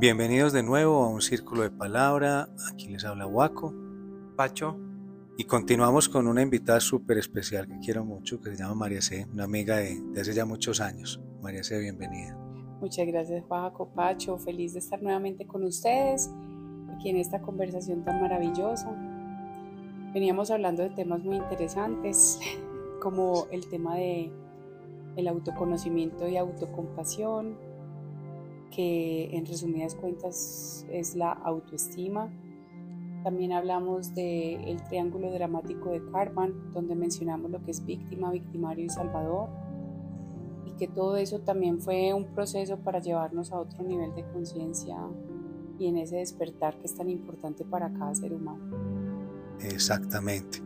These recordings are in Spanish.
Bienvenidos de nuevo a un círculo de palabra. Aquí les habla Waco. Pacho. Y continuamos con una invitada súper especial que quiero mucho, que se llama María C., una amiga de, hace ya muchos años. María C., bienvenida. Muchas gracias, Waco, Pacho. Feliz de estar nuevamente con ustedes aquí en esta conversación tan maravillosa. Veníamos hablando de temas muy interesantes, como el tema de el autoconocimiento y autocompasión, que en resumidas cuentas es la autoestima. También hablamos del triángulo dramático de Carman, donde mencionamos lo que es víctima, victimario y salvador, y que todo eso también fue un proceso para llevarnos a otro nivel de conciencia y en ese despertar que es tan importante para cada ser humano. Exactamente.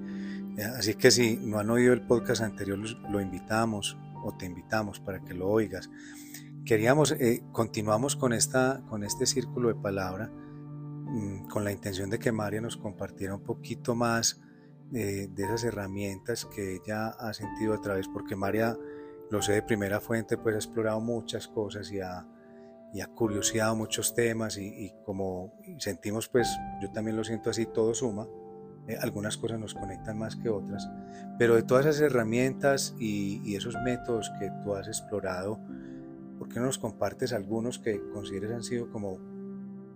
Así que si no han oído el podcast anterior, lo invitamos o te invitamos para que lo oigas queríamos, eh, continuamos con, esta, con este círculo de palabra, mm, con la intención de que María nos compartiera un poquito más de esas herramientas que ella ha sentido a través, porque María, lo sé de primera fuente, pues ha explorado muchas cosas y ha, y ha curioseado muchos temas y, como sentimos, pues yo también lo siento así, todo suma. Eh, algunas cosas nos conectan más que otras, pero de todas esas herramientas y, y esos métodos que tú has explorado, ¿por qué no nos compartes algunos que consideres han sido como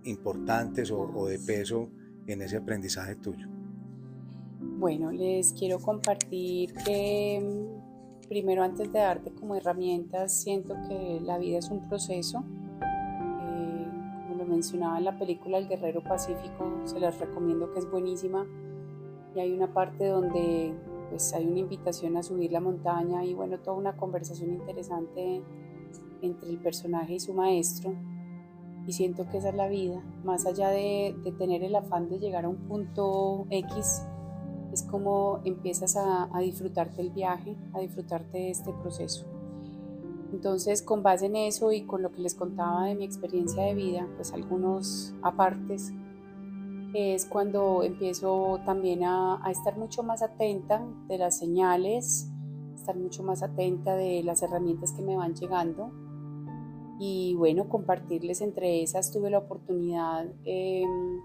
importantes o, de peso en ese aprendizaje tuyo? Bueno, les quiero compartir que mm, primero antes de darte como herramientas, siento que la vida es un proceso. Eh, como lo mencionaba en la película El Guerrero Pacífico, se las recomiendo que es buenísima. Y hay una parte donde pues hay una invitación a subir la montaña y bueno, toda una conversación interesante entre el personaje y su maestro y siento que esa es la vida, más allá de, tener el afán de llegar a un punto X, es como empiezas a, a disfrutarte el viaje, a disfrutarte de este proceso. Entonces, con base en eso y con lo que les contaba de mi experiencia de vida, pues algunos apartes, es cuando empiezo también a, a estar mucho más atenta de las señales, estar mucho más atenta de las herramientas que me van llegando y bueno, compartirles entre esas tuve la oportunidad em,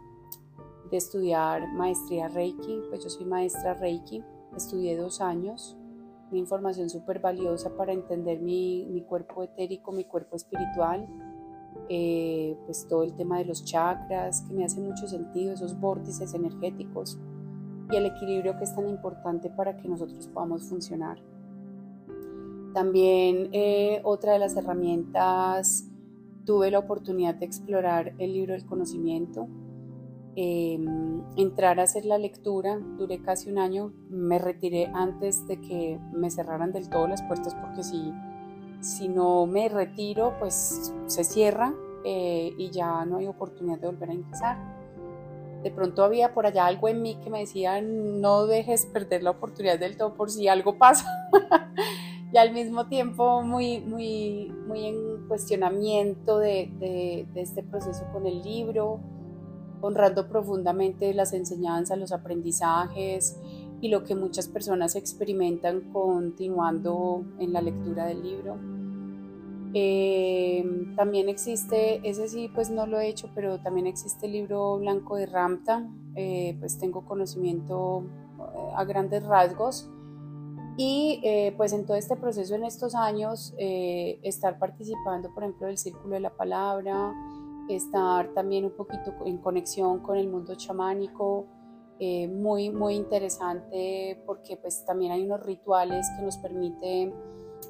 de estudiar maestría Reiki, pues yo soy maestra Reiki, estudié dos años, una información súper valiosa para entender mi, mi, cuerpo etérico, mi cuerpo espiritual, eh, pues todo el tema de los chakras, que me hace mucho sentido, esos vórtices energéticos y el equilibrio que es tan importante para que nosotros podamos funcionar. También eh, otra de las herramientas, tuve la oportunidad de explorar el libro del conocimiento, em, entrar a hacer la lectura, duré casi un año, me retiré antes de que me cerraran del todo las puertas porque si, si no me retiro pues se cierra eh, y ya no hay oportunidad de volver a ingresar. De pronto había por allá algo en mí que me decía no dejes perder la oportunidad del todo por si algo pasa. y al mismo tiempo muy, muy, muy en cuestionamiento de, de, este proceso con el libro, honrando profundamente las enseñanzas, los aprendizajes y lo que muchas personas experimentan continuando en la lectura del libro. Eh, también existe, ese sí pues no lo he hecho, pero también existe el libro blanco de Ramta, eh, pues tengo conocimiento eh, a grandes rasgos y eh, pues en todo este proceso, en estos años, eh, estar participando, por ejemplo, del Círculo de la Palabra, estar también un poquito en conexión con el mundo chamánico, eh, muy, muy interesante porque pues también hay unos rituales que nos permiten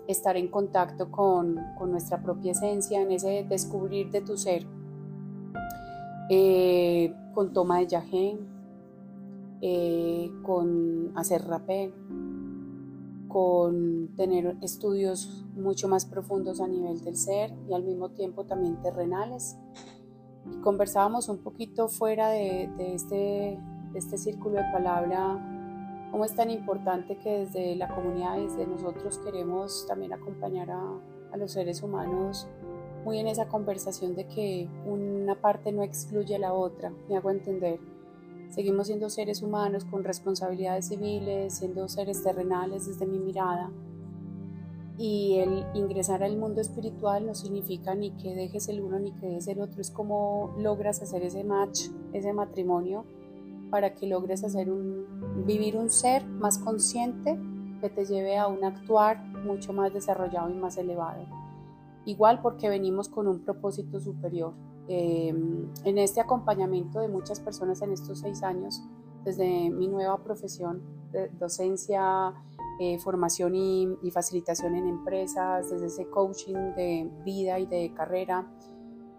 estar en contacto con, con nuestra propia esencia, en ese descubrir de tu ser, con toma de yagé, con hacer rapé con tener estudios mucho más profundos a nivel del ser y al mismo tiempo también terrenales. Y conversábamos un poquito fuera de, este, este círculo de palabra, cómo es tan importante que desde la comunidad, desde nosotros queremos también acompañar a, a los seres humanos muy en esa conversación de que una parte no excluye a la otra, me hago entender Seguimos siendo seres humanos con responsabilidades civiles, siendo seres terrenales desde mi mirada. Y el ingresar al mundo espiritual no significa ni que dejes el uno ni que dejes el otro, es como logras hacer ese match, ese matrimonio, para que logres hacer un, vivir un ser más consciente que te lleve a un actuar mucho más desarrollado y más elevado. Igual porque venimos con un propósito superior. Em, en este acompañamiento de muchas personas en estos seis años, desde mi nueva profesión de docencia, eh, formación y, facilitación en empresas, desde ese coaching de vida y de carrera,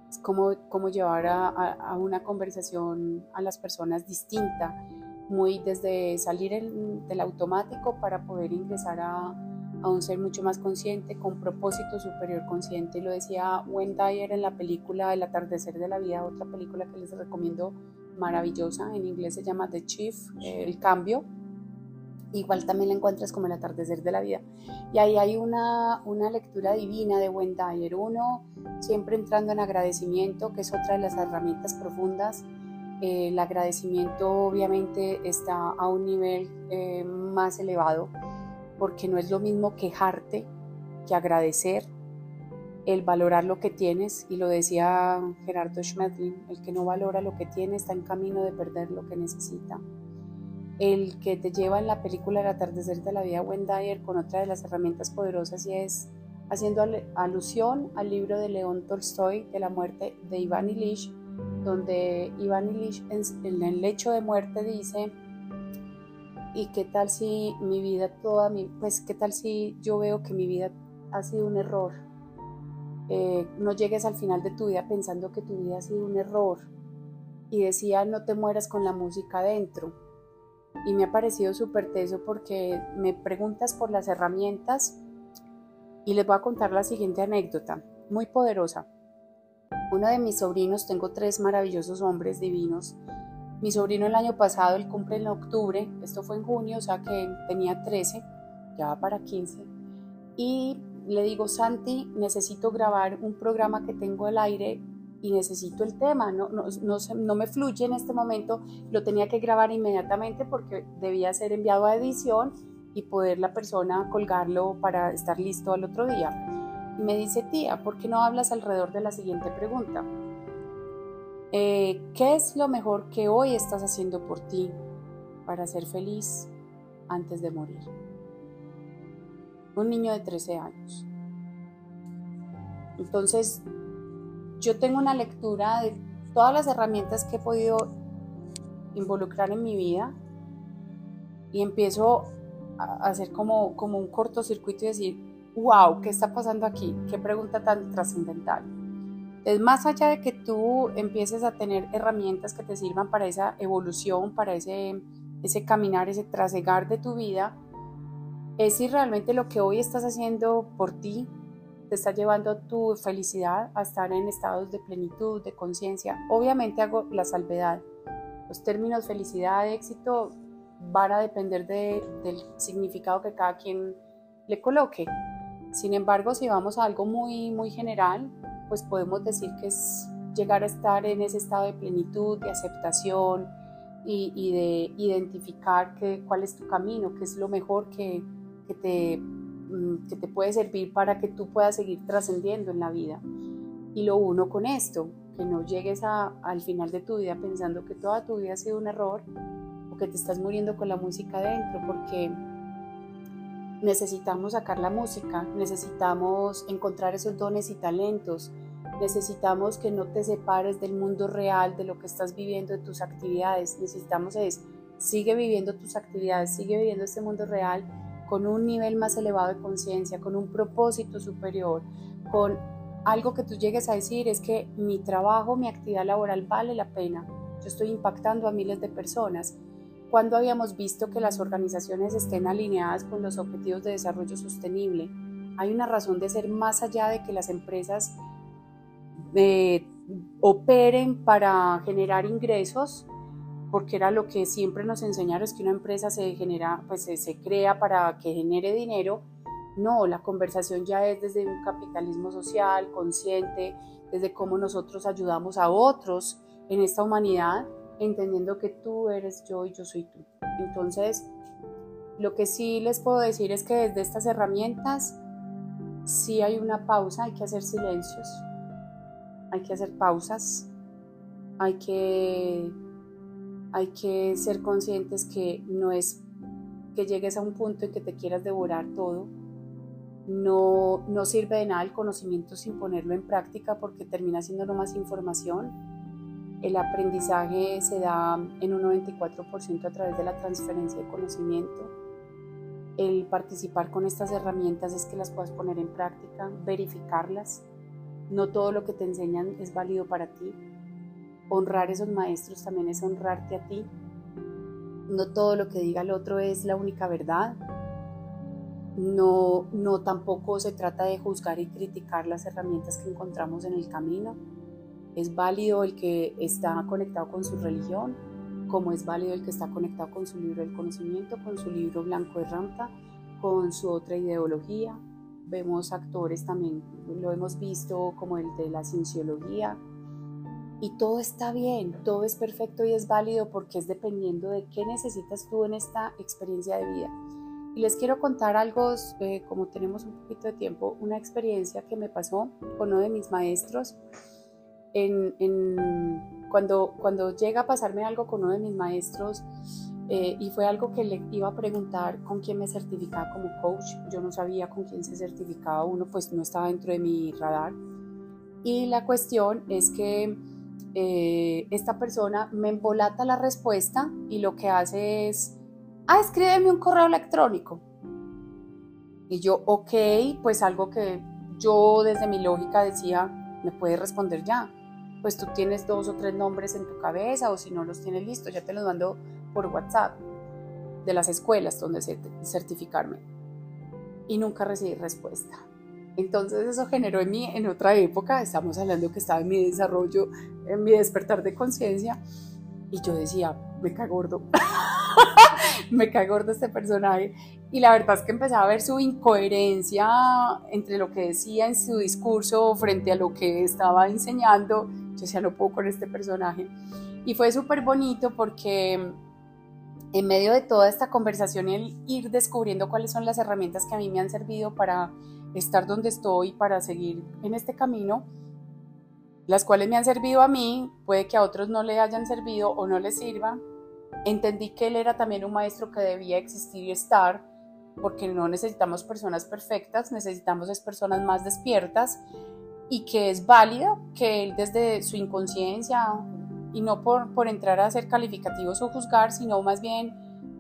es como, como llevar a, a, una conversación a las personas distinta, muy desde salir del automático para poder ingresar a, a, un ser mucho más consciente, con propósito superior consciente. Lo decía Wendy en la película El atardecer de la vida, otra película que les recomiendo maravillosa, en inglés se llama The Chief, El Cambio igual también la encuentras como el atardecer de la vida. Y ahí hay una, una lectura divina de Dyer. Uno, siempre entrando en agradecimiento, que es otra de las herramientas profundas. Eh, el agradecimiento obviamente está a un nivel eh, más elevado, porque no es lo mismo quejarte que agradecer, el valorar lo que tienes, y lo decía Gerardo Schmedlin, el que no valora lo que tiene está en camino de perder lo que necesita. El que te lleva en la película El atardecer de la vida Wendy con otra de las herramientas poderosas y es haciendo alusión al libro de León Tolstoy de la muerte de Iván Ilich, donde Iván Ilich en, el lecho de muerte dice, ¿y qué tal si mi vida toda, mi, pues qué tal si yo veo que mi vida ha sido un error? Eh, no llegues al final de tu vida pensando que tu vida ha sido un error. Y decía, no te mueras con la música adentro y me ha parecido súper teso porque me preguntas por las herramientas y les voy a contar la siguiente anécdota, muy poderosa. Uno de mis sobrinos, tengo tres maravillosos hombres divinos. Mi sobrino el año pasado, él cumple en octubre, esto fue en junio, o sea que tenía 13, ya va para 15. Y le digo, Santi, necesito grabar un programa que tengo al aire y necesito el tema, no, no, no, no, me fluye en este momento, lo tenía que grabar inmediatamente porque debía ser enviado a edición y poder la persona colgarlo para estar listo al otro día. Y me dice, tía, ¿por qué no hablas alrededor de la siguiente pregunta? Eh, ¿Qué es lo mejor que hoy estás haciendo por ti para ser feliz antes de morir? Un niño de 13 años. Entonces, yo tengo una lectura de todas las herramientas que he podido involucrar en mi vida y empiezo a hacer como, como un cortocircuito y decir, wow, ¿qué está pasando aquí? ¿Qué pregunta tan trascendental? Es más allá de que tú empieces a tener herramientas que te sirvan para esa evolución, para ese, ese caminar, ese trasegar de tu vida, es si realmente lo que hoy estás haciendo por ti te está llevando tu felicidad a estar en estados de plenitud, de conciencia. Obviamente hago la salvedad. Los términos felicidad, éxito van a depender del significado que cada quien le coloque. Sin embargo, si vamos a algo muy, muy general, pues podemos decir que es llegar a estar en ese estado de plenitud, de aceptación y, de identificar que, cuál es tu camino, qué es lo mejor que, que te Mm, que te puede servir para que tú puedas seguir trascendiendo en la vida. Y lo uno con esto, que no llegues a, al final de tu vida pensando que toda tu vida ha sido un error o que te estás muriendo con la música adentro, porque necesitamos sacar la música, necesitamos encontrar esos dones y talentos, necesitamos que no te separes del mundo real, de lo que estás viviendo, de tus actividades, necesitamos es, sigue viviendo tus actividades, sigue viviendo este mundo real con un nivel más elevado de conciencia, con un propósito superior, con algo que tú llegues a decir es que mi trabajo, mi actividad laboral vale la pena. Yo estoy impactando a miles de personas. Cuando habíamos visto que las organizaciones estén alineadas con los objetivos de desarrollo sostenible? Hay una razón de ser más allá de que las empresas eh, operen para generar ingresos porque era lo que siempre nos enseñaron, es que una empresa se genera, pues se, crea para que genere dinero. No, la conversación ya es desde un capitalismo social, consciente, desde cómo nosotros ayudamos a otros en esta humanidad, entendiendo que tú eres yo y yo soy tú. Entonces, lo que sí les puedo decir es que desde estas herramientas si hay una pausa, hay que hacer silencios, hay que hacer pausas, hay que, hay que ser conscientes que no es que llegues a un punto en que te quieras devorar todo. No, no sirve de nada el conocimiento sin ponerlo en práctica porque termina siendo no más información. El aprendizaje se da en un 94% a través de la transferencia de conocimiento. El participar con estas herramientas es que las puedas poner en práctica, verificarlas. No todo lo que te enseñan es válido para ti. Honrar esos maestros también es honrarte a ti no todo lo que diga el otro es la única verdad. No, no tampoco se trata de juzgar y criticar las herramientas que encontramos en el camino. Es válido el que está conectado con su religión, como es válido el que está conectado con su libro del conocimiento, con su libro blanco de rampa, con su otra ideología. Vemos actores también, lo hemos visto como el de la cienciología, y todo está bien, todo es perfecto y es válido porque es dependiendo de qué necesitas tú en esta experiencia de vida. Y les quiero contar algo, eh, como tenemos un poquito de tiempo, una experiencia que me pasó con uno de mis maestros. En, cuando, cuando llega a pasarme algo con uno de mis maestros, eh, y fue algo que le iba a preguntar con quién me certificaba como coach. Yo no sabía con quién se certificaba uno, pues no estaba dentro de mi radar. Y la cuestión es que eh, esta persona me embolata la respuesta y lo que hace es, ah, escríbeme un correo electrónico. Y yo, ok, pues algo que yo desde mi lógica decía, me puede responder ya. Pues tú tienes dos o tres nombres en tu cabeza o si no los tienes listos, ya te los mando por WhatsApp de las escuelas donde certificarme. Y nunca recibí respuesta. Entonces eso generó en mí, en otra época, estamos hablando que estaba en mi desarrollo, en mi despertar de conciencia, y yo decía, me cae gordo, me cae gordo este personaje. Y la verdad es que empezaba a ver su incoherencia entre lo que decía en su discurso frente a lo que estaba enseñando. Yo decía, no puedo con este personaje. Y fue súper bonito porque en medio de toda esta conversación, el ir descubriendo cuáles son las herramientas que a mí me han servido para estar donde estoy, para seguir en este camino, las cuales me han servido a mí, puede que a otros no le hayan servido o no les sirva. Entendí que él era también un maestro que debía existir y estar, porque no necesitamos personas perfectas, necesitamos es personas más despiertas y que es válido que él desde su inconsciencia y no por, por entrar a ser calificativos o juzgar, sino más bien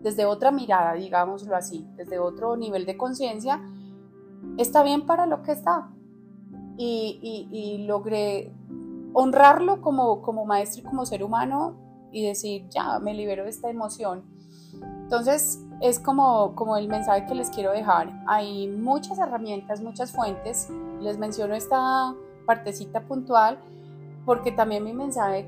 desde otra mirada, digámoslo así, desde otro nivel de conciencia, está bien para lo que está. Y, logré honrarlo como, como maestro y como ser humano y decir, ya, me libero de esta emoción. Entonces, es como, como el mensaje que les quiero dejar. Hay muchas herramientas, muchas fuentes. Les menciono esta partecita puntual porque también mi mensaje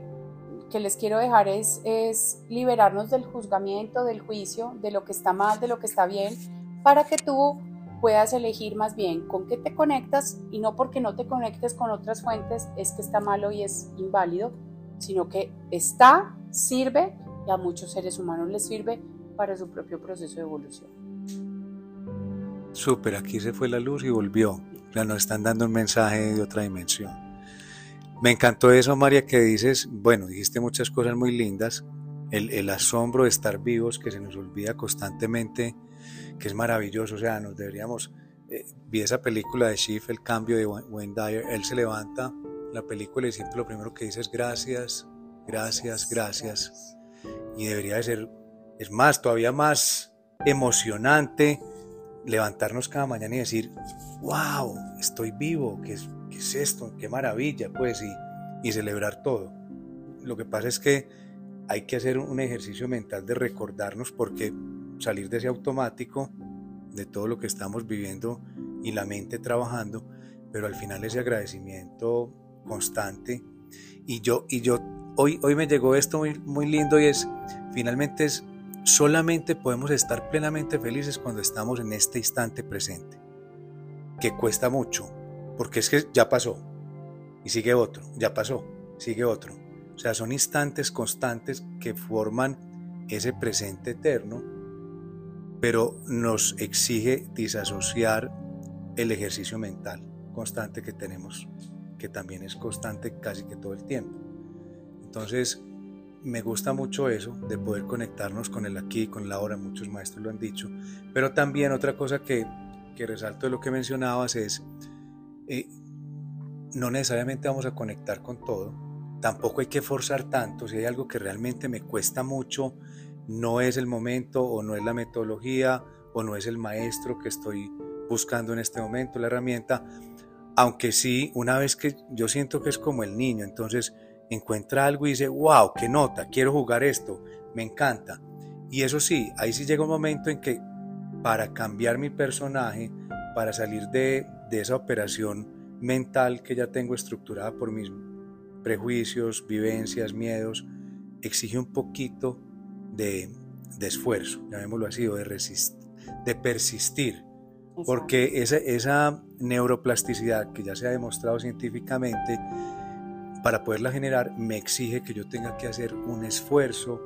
que les quiero dejar es, es liberarnos del juzgamiento, del juicio, de lo que está mal, de lo que está bien, para que tú puedas elegir más bien con qué te conectas y no porque no te conectes con otras fuentes es que está malo y es inválido, sino que está, sirve y a muchos seres humanos les sirve para su propio proceso de evolución. Súper, aquí se fue la luz y volvió. Ya nos están dando un mensaje de otra dimensión. Me encantó eso, María, que dices, bueno, dijiste muchas cosas muy lindas, el, asombro de estar vivos que se nos olvida constantemente que es maravilloso, o sea, nos deberíamos, eh, vi esa película de Schiff, El cambio de Wayne él se levanta la película y siempre lo primero que dice es gracias, gracias, gracias, y debería de ser, es más, todavía más emocionante levantarnos cada mañana y decir, wow, estoy vivo, ¿qué es, qué es esto? Qué maravilla, pues, y, y celebrar todo. Lo que pasa es que hay que hacer un ejercicio mental de recordarnos porque salir de ese automático, de todo lo que estamos viviendo y la mente trabajando, pero al final ese agradecimiento constante. Y yo, y yo hoy, hoy me llegó esto muy, muy lindo y es, finalmente es, solamente podemos estar plenamente felices cuando estamos en este instante presente, que cuesta mucho, porque es que ya pasó, y sigue otro, ya pasó, sigue otro. O sea, son instantes constantes que forman ese presente eterno pero nos exige disasociar el ejercicio mental constante que tenemos, que también es constante casi que todo el tiempo. Entonces, me gusta mucho eso, de poder conectarnos con el aquí, con la hora, muchos maestros lo han dicho, pero también otra cosa que, que resalto de lo que mencionabas es, eh, no necesariamente vamos a conectar con todo, tampoco hay que forzar tanto, si hay algo que realmente me cuesta mucho, no es el momento o no es la metodología o no es el maestro que estoy buscando en este momento, la herramienta, aunque sí, una vez que yo siento que es como el niño, entonces encuentra algo y dice, wow, qué nota, quiero jugar esto, me encanta. Y eso sí, ahí sí llega un momento en que para cambiar mi personaje, para salir de, esa operación mental que ya tengo estructurada por mis prejuicios, vivencias, miedos, exige un poquito de, esfuerzo, llamémoslo así, o de, de persistir. Porque esa, esa neuroplasticidad que ya se ha demostrado científicamente, para poderla generar me exige que yo tenga que hacer un esfuerzo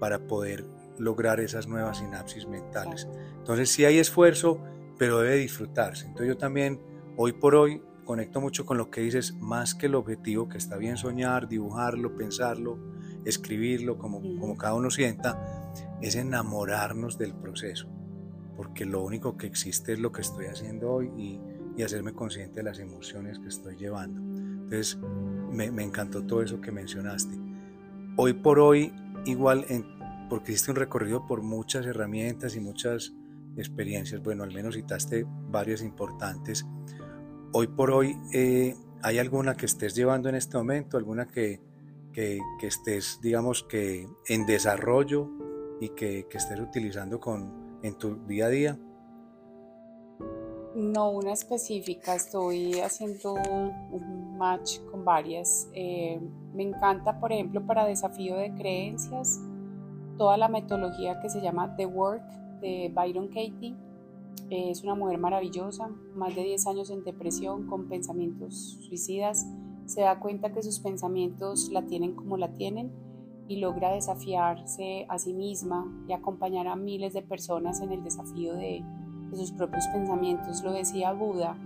para poder lograr esas nuevas sinapsis mentales. Entonces sí hay esfuerzo, pero debe disfrutarse. Entonces yo también, hoy por hoy, conecto mucho con lo que dices, más que el objetivo, que está bien soñar, dibujarlo, pensarlo, escribirlo, como, como cada uno sienta, es enamorarnos del proceso, porque lo único que existe es lo que estoy haciendo hoy y, y hacerme consciente de las emociones que estoy llevando. Entonces, me, encantó todo eso que mencionaste. Hoy por hoy, igual, en, porque hiciste un recorrido por muchas herramientas y muchas experiencias, bueno, al menos citaste varias importantes. Hoy por hoy, eh, ¿hay alguna que estés llevando en este momento? ¿Alguna que, que, estés, digamos, que en desarrollo y que, que estés utilizando con, en tu día a día? No una específica, estoy haciendo un match con varias. Eh, me encanta, por ejemplo, para desafío de creencias, toda la metodología que se llama The Work de Byron Katie. es una mujer maravillosa, más de 10 años en depresión, con pensamientos suicidas. Se da cuenta que sus pensamientos la tienen como la tienen y logra desafiarse a sí misma y acompañar a miles de personas en el desafío de de sus propios pensamientos, lo decía Buda,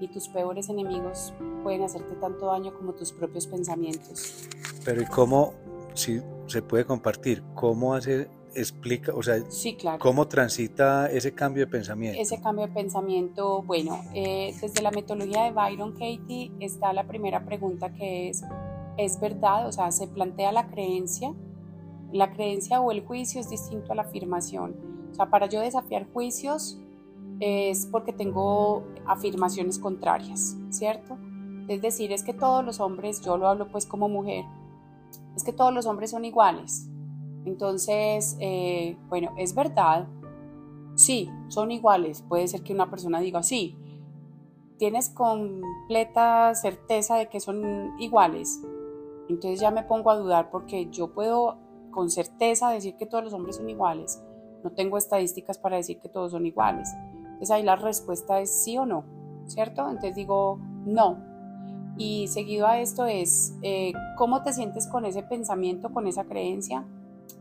y tus peores enemigos pueden hacerte tanto daño como tus propios pensamientos. Pero ¿y cómo, si se puede compartir, cómo hace, explica, o sea, sí, claro. cómo transita ese cambio de pensamiento? Ese cambio de pensamiento, bueno, eh, desde la metodología de Byron Katie está la primera pregunta que es, ¿es verdad? O sea, se plantea la creencia. La creencia o el juicio es distinto a la afirmación. O sea, para yo desafiar juicios, es porque tengo afirmaciones contrarias, ¿cierto? Es decir, es que todos los hombres, yo lo hablo pues como mujer, es que todos los hombres son iguales. Entonces, eh, bueno, es verdad, sí, son iguales. Puede ser que una persona diga, sí, tienes completa certeza de que son iguales. Entonces ya me pongo a dudar porque yo puedo con certeza decir que todos los hombres son iguales. No tengo estadísticas para decir que todos son iguales. Entonces ahí la respuesta es sí o no, ¿cierto? Entonces digo no. Y seguido a esto es eh, cómo te sientes con ese pensamiento, con esa creencia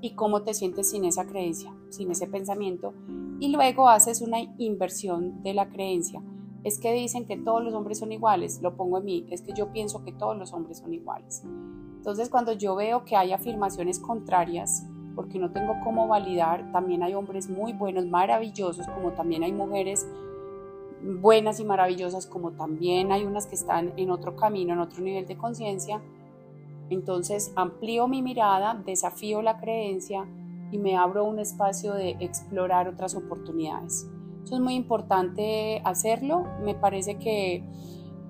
y cómo te sientes sin esa creencia, sin ese pensamiento. Y luego haces una inversión de la creencia. Es que dicen que todos los hombres son iguales, lo pongo en mí, es que yo pienso que todos los hombres son iguales. Entonces cuando yo veo que hay afirmaciones contrarias, porque no tengo cómo validar. También hay hombres muy buenos, maravillosos, como también hay mujeres buenas y maravillosas, como también hay unas que están en otro camino, en otro nivel de conciencia. Entonces amplío mi mirada, desafío la creencia y me abro un espacio de explorar otras oportunidades. Eso es muy importante hacerlo. Me parece que,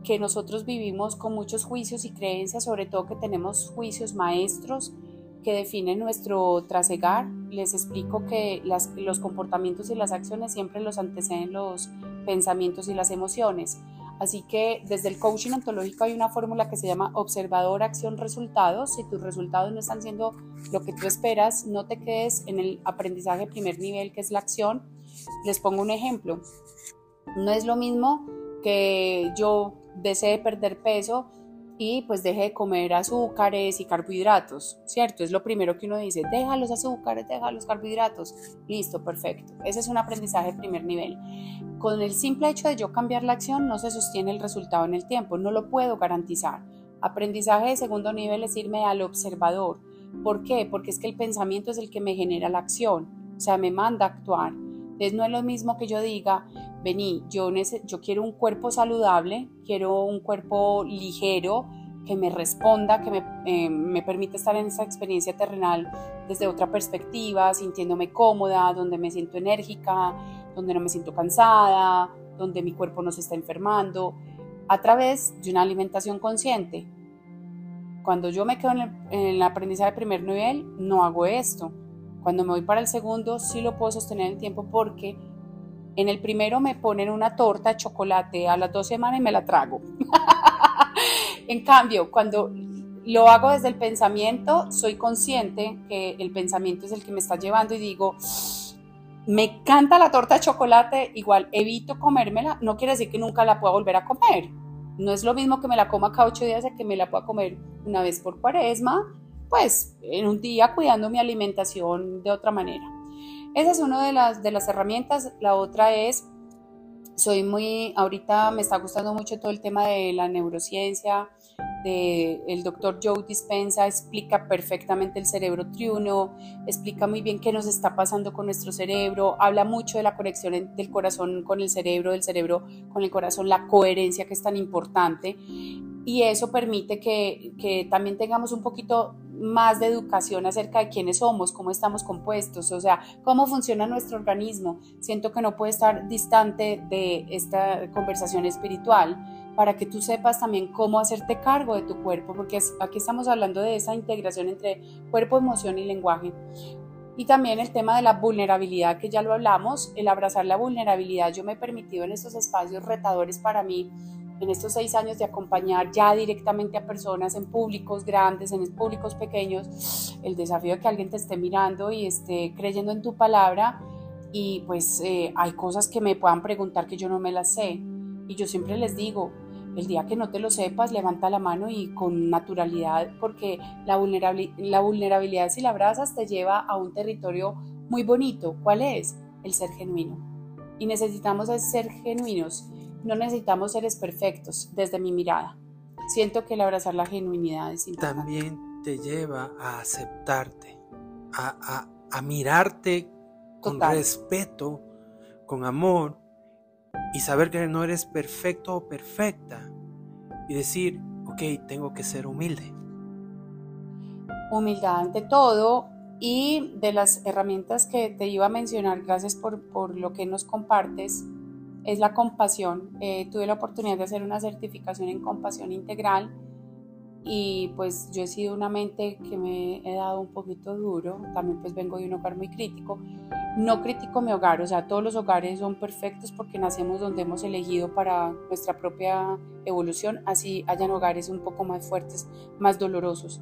que nosotros vivimos con muchos juicios y creencias, sobre todo que tenemos juicios maestros que define nuestro trasegar. Les explico que los comportamientos y las acciones siempre los anteceden los pensamientos y las emociones. Así que desde el coaching ontológico hay una fórmula que se llama observador, acción, resultados. Si tus resultados no están siendo lo que tú esperas, no te quedes en el aprendizaje primer nivel, que es la acción. Les pongo un ejemplo. No es lo mismo que yo desee perder peso y pues deje de comer azúcares y carbohidratos, ¿cierto? Es lo primero que uno dice, deja los azúcares, deja los carbohidratos, listo, perfecto. Ese es un aprendizaje de primer nivel. con el simple hecho de yo cambiar la acción no se sostiene el resultado en el tiempo, no lo puedo garantizar. Aprendizaje de segundo nivel es irme al observador. ¿Por qué? Porque es que el pensamiento es el que me genera la acción, o sea, me manda a actuar. Entonces no es lo mismo que yo diga, vení, yo, yo quiero un cuerpo saludable, quiero un cuerpo ligero, que me responda, que me, eh, me permita estar en esa experiencia terrenal desde otra perspectiva, sintiéndome cómoda, donde me siento enérgica, donde no me siento cansada, donde mi cuerpo no se está enfermando, a través de una alimentación consciente. Cuando yo me quedo en el, en el aprendizaje de primer nivel, no hago esto. Cuando me voy para el segundo, sí lo puedo sostener en tiempo porque en el primero me ponen una torta de chocolate a las dos semanas y me la trago. en cambio, cuando lo hago desde el pensamiento, soy consciente que el pensamiento es el que me está llevando y digo, me encanta la torta de chocolate, igual evito comérmela, no quiere decir que nunca la pueda volver a comer. No es lo mismo que me la coma cada ocho días a que me la pueda comer una vez por cuaresma, pues en un día cuidando mi alimentación de otra manera. Esa es una de las, de las herramientas. La otra es, soy muy, ahorita me está gustando mucho todo el tema de la neurociencia, de, el doctor Joe Dispensa explica perfectamente el cerebro triuno, explica muy bien qué nos está pasando con nuestro cerebro, habla mucho de la conexión del corazón con el cerebro, del cerebro con el corazón, la coherencia que es tan importante y eso permite que, que también tengamos un poquito más de educación acerca de quiénes somos, cómo estamos compuestos, o sea, cómo funciona nuestro organismo. Siento que no puede estar distante de esta conversación espiritual para que tú sepas también cómo hacerte cargo de tu cuerpo, porque aquí estamos hablando de esa integración entre cuerpo, emoción y lenguaje. Y también el tema de la vulnerabilidad, que ya lo hablamos, el abrazar la vulnerabilidad. Yo me he permitido en estos espacios retadores para mí en estos seis años de acompañar ya directamente a personas en públicos grandes, en públicos pequeños, el desafío de que alguien te esté mirando y esté creyendo en tu palabra y pues eh, hay cosas que me puedan preguntar que yo no me las sé y yo siempre les digo, el día que no te lo sepas, levanta la mano y con naturalidad, porque la, la vulnerabilidad si la abrazas te lleva a un territorio muy bonito. ¿Cuál es? El ser genuino. Y necesitamos ser genuinos no necesitamos seres perfectos, desde mi mirada. Siento que el abrazar la genuinidad es importante. También te lleva a aceptarte, a, mirarte con respeto, con amor y saber que no eres perfecto o perfecta y decir, ok, tengo que ser humilde. Humildad ante todo y de las herramientas que te iba a mencionar, gracias por, por lo que nos compartes, es la compasión. Eh, tuve la oportunidad de hacer una certificación en compasión integral y pues yo he sido una mente que me he dado un poquito duro, también pues vengo de un hogar muy crítico. No critico mi hogar, o sea, todos los hogares son perfectos porque nacemos donde hemos elegido para nuestra propia evolución, así hayan hogares un poco más fuertes, más dolorosos.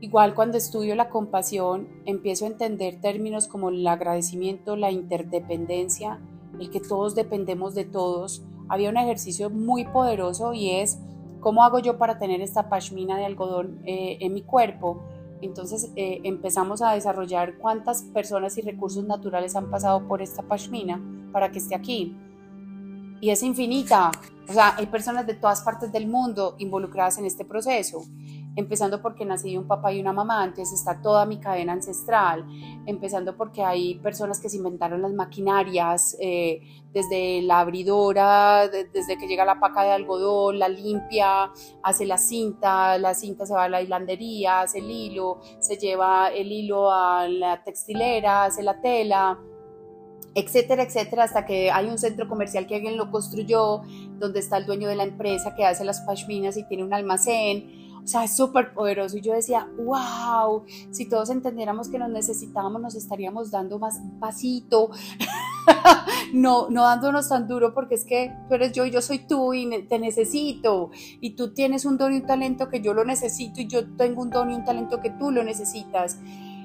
Igual cuando estudio la compasión, empiezo a entender términos como el agradecimiento, la interdependencia, el que todos dependemos de todos, había un ejercicio muy poderoso y es cómo hago yo para tener esta pashmina de algodón eh, en mi cuerpo. Entonces eh, empezamos a desarrollar cuántas personas y recursos naturales han pasado por esta pashmina para que esté aquí. Y es infinita. O sea, hay personas de todas partes del mundo involucradas en este proceso empezando porque nací de un papá y una mamá, entonces está toda mi cadena ancestral, empezando porque hay personas que se inventaron las maquinarias, eh, desde la abridora, desde que llega la paca de algodón, la limpia, hace la cinta, la cinta se va a la hilandería, hace el hilo, se lleva el hilo a la textilera, hace la tela, etcétera, etcétera, hasta que hay un centro comercial que alguien lo construyó, donde está el dueño de la empresa que hace las pashminas y tiene un almacén, o sea, es súper poderoso. Y yo decía, wow, si todos entendiéramos que nos necesitábamos, nos estaríamos dando más pasito, no, no dándonos tan duro, porque es que tú eres yo y yo soy tú y te necesito. Y tú tienes un don y un talento que yo lo necesito y yo tengo un don y un talento que tú lo necesitas.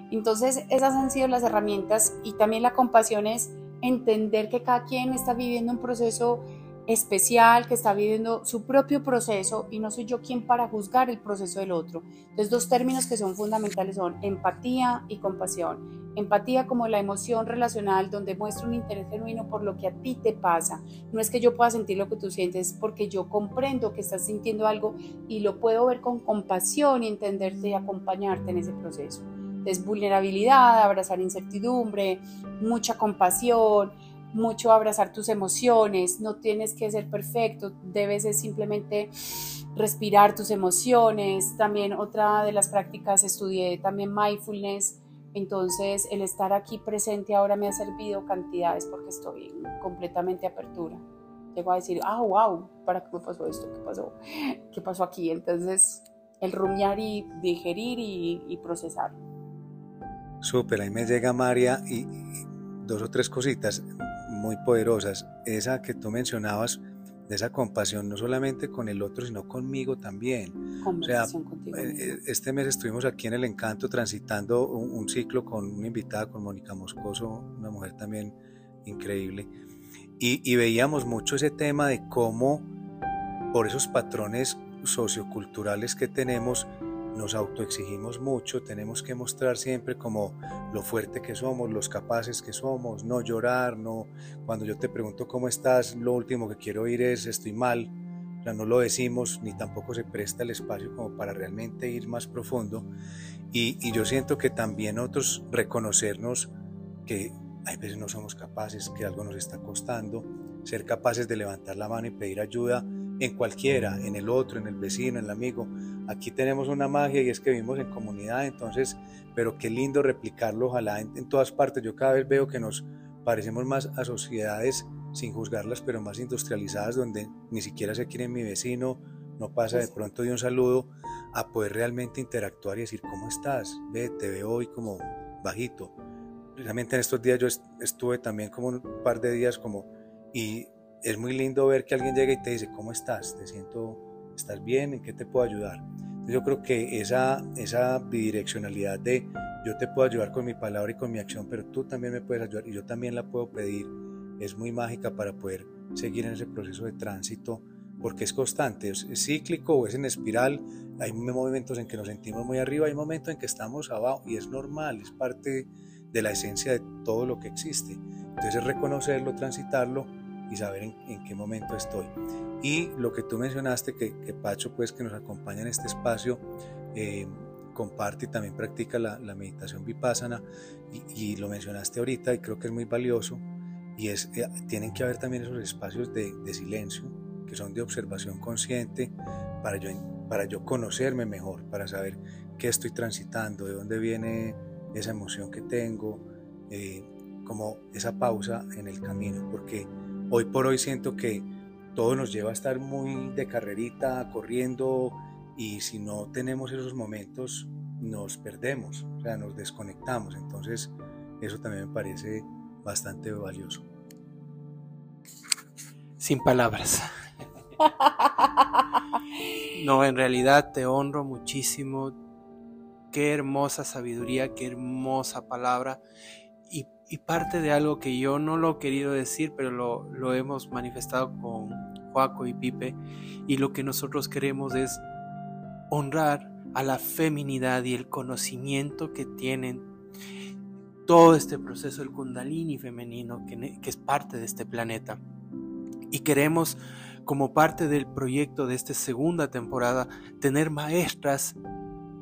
Entonces, esas han sido las herramientas y también la compasión es entender que cada quien está viviendo un proceso especial que está viviendo su propio proceso y no soy yo quien para juzgar el proceso del otro. Entonces, dos términos que son fundamentales son empatía y compasión. Empatía como la emoción relacional donde muestro un interés genuino por lo que a ti te pasa. No es que yo pueda sentir lo que tú sientes, porque yo comprendo que estás sintiendo algo y lo puedo ver con compasión entenderte y acompañarte en ese proceso. Es vulnerabilidad, abrazar incertidumbre, mucha compasión, mucho abrazar tus emociones. No tienes que ser perfecto, debes simplemente respirar tus emociones. También otra de las prácticas estudié también mindfulness entonces, el estar aquí presente ahora me ha servido cantidades porque estoy completamente apertura. Llego a decir, ah, wow, ¿para qué me pasó esto? ¿Qué pasó? ¿Qué pasó aquí? Entonces, el rumiar y digerir y, procesar. Súper, ahí me llega María y dos o tres cositas muy poderosas. Esa que tú mencionabas, de esa compasión, no solamente con el otro, sino conmigo también. O sea, eh, eh, este mes estuvimos aquí en El Encanto transitando un, ciclo con una invitada, con Mónica Moscoso, una mujer también increíble, y, y veíamos mucho ese tema de cómo por esos patrones socioculturales que tenemos, nos autoexigimos mucho, tenemos que mostrar siempre como lo fuerte que somos, los capaces que somos, no llorar, no cuando yo te pregunto cómo estás, lo último que quiero oír es estoy mal, o no lo decimos ni tampoco se presta el espacio como para realmente ir más profundo y, y yo siento que también otros reconocernos que hay veces no somos capaces, que algo nos está costando, ser capaces de levantar la mano y pedir ayuda en cualquiera, en el otro, en el vecino, en el amigo. Aquí tenemos una magia y es que vivimos en comunidad, entonces, pero qué lindo replicarlo, ojalá en, todas partes. Yo cada vez veo que nos parecemos más a sociedades sin juzgarlas, pero más industrializadas, donde ni siquiera se quiere mi vecino, no pasa de pronto de un saludo a poder realmente interactuar y decir, ¿cómo estás? Ve, te veo hoy como bajito. Realmente en estos días yo estuve también como un par de días como, y es muy lindo ver que alguien llega y te dice, ¿cómo estás? Te siento, ¿estás bien? ¿En qué te puedo ayudar? Yo creo que esa, esa bidireccionalidad de yo te puedo ayudar con mi palabra y con mi acción, pero tú también me puedes ayudar y yo también la puedo pedir, es muy mágica para poder seguir en ese proceso de tránsito, porque es constante, es, cíclico o es en espiral, hay momentos en que nos sentimos muy arriba, hay momentos en que estamos abajo y es normal, es parte de la esencia de todo lo que existe. Entonces reconocerlo, transitarlo y saber en, qué momento estoy. Y lo que tú mencionaste, que, Pacho, pues que nos acompaña en este espacio, eh, comparte y también practica la, meditación vipassana, y, lo mencionaste ahorita y creo que es muy valioso, y es, eh, tienen que haber también esos espacios de, silencio, que son de observación consciente, para yo, para yo conocerme mejor, para saber qué estoy transitando, de dónde viene esa emoción que tengo, eh, como esa pausa en el camino, porque Hoy por hoy siento que todo nos lleva a estar muy de carrerita, corriendo, y si no tenemos esos momentos, nos perdemos, o sea, nos desconectamos. Entonces, eso también me parece bastante valioso. Sin palabras. No, en realidad te honro muchísimo. Qué hermosa sabiduría, qué hermosa palabra y parte de algo que yo no lo he querido decir, pero lo, lo hemos manifestado con Joaco y Pipe, y lo que nosotros queremos es honrar a la feminidad y el conocimiento que tienen todo este proceso del kundalini femenino que, que es parte de este planeta. Y queremos, como parte del proyecto de esta segunda temporada, tener maestras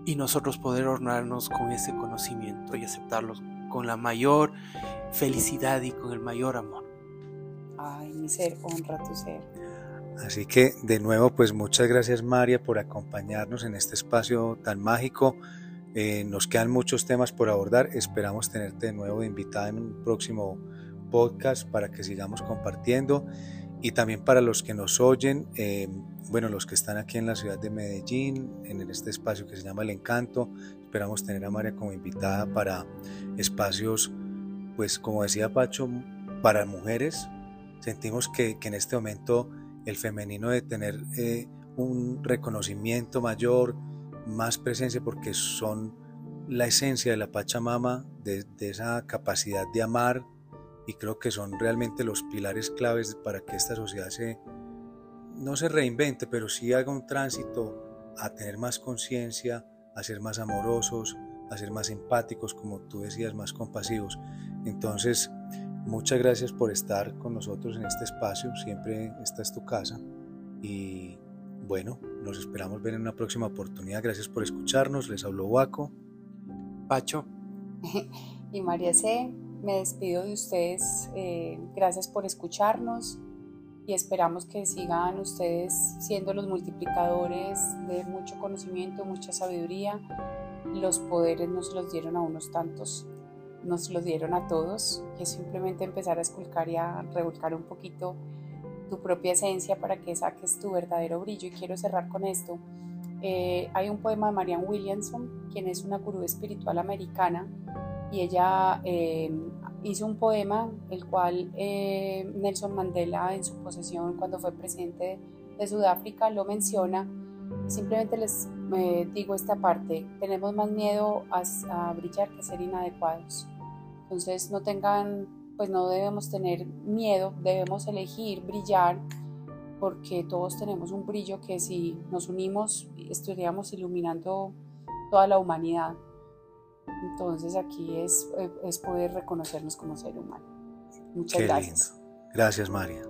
y nosotros poder honrarnos con ese conocimiento y aceptarlos con la mayor felicidad y con el mayor amor. Ay, mi ser, honra tu ser. Así que de nuevo, pues muchas gracias María por acompañarnos en este espacio tan mágico. Eh, nos quedan muchos temas por abordar. Esperamos tenerte de nuevo invitada en un próximo podcast para que sigamos compartiendo. Y también para los que nos oyen, eh, bueno, los que están aquí en la ciudad de Medellín, en este espacio que se llama El Encanto, esperamos tener a María como invitada para espacios, pues como decía Pacho, para mujeres. Sentimos que, en este momento el femenino de tener eh, un reconocimiento mayor, más presencia, porque son la esencia de la Pachamama, de, de esa capacidad de amar, y creo que son realmente los pilares claves para que esta sociedad se, no se reinvente, pero sí haga un tránsito a tener más conciencia, a ser más amorosos, a ser más empáticos, como tú decías, más compasivos. Entonces, muchas gracias por estar con nosotros en este espacio, siempre esta es tu casa y bueno, nos esperamos ver en una próxima oportunidad. Gracias por escucharnos, les habló Waco. Pacho. y María C. Me despido de ustedes. Eh, gracias por escucharnos y esperamos que sigan ustedes siendo los multiplicadores de mucho conocimiento, mucha sabiduría. Los poderes nos los dieron a unos tantos, nos los dieron a todos, y es simplemente empezar a esculcar y a revolcar un poquito tu propia esencia para que saques tu verdadero brillo. Y quiero cerrar con esto. Eh, hay un poema de Marianne Williamson, quien es una gurú espiritual americana, y ella eh, hizo un poema, el cual eh, Nelson Mandela en su posesión cuando fue presidente de Sudáfrica lo menciona. Simplemente les eh, digo esta parte, tenemos más miedo a, brillar que ser inadecuados. Entonces no tengan, pues no debemos tener miedo, debemos elegir brillar porque todos tenemos un brillo que si nos unimos estaríamos iluminando toda la humanidad. Entonces aquí es, eh, es poder reconocernos como ser humano. Muchas gracias. Gracias, María.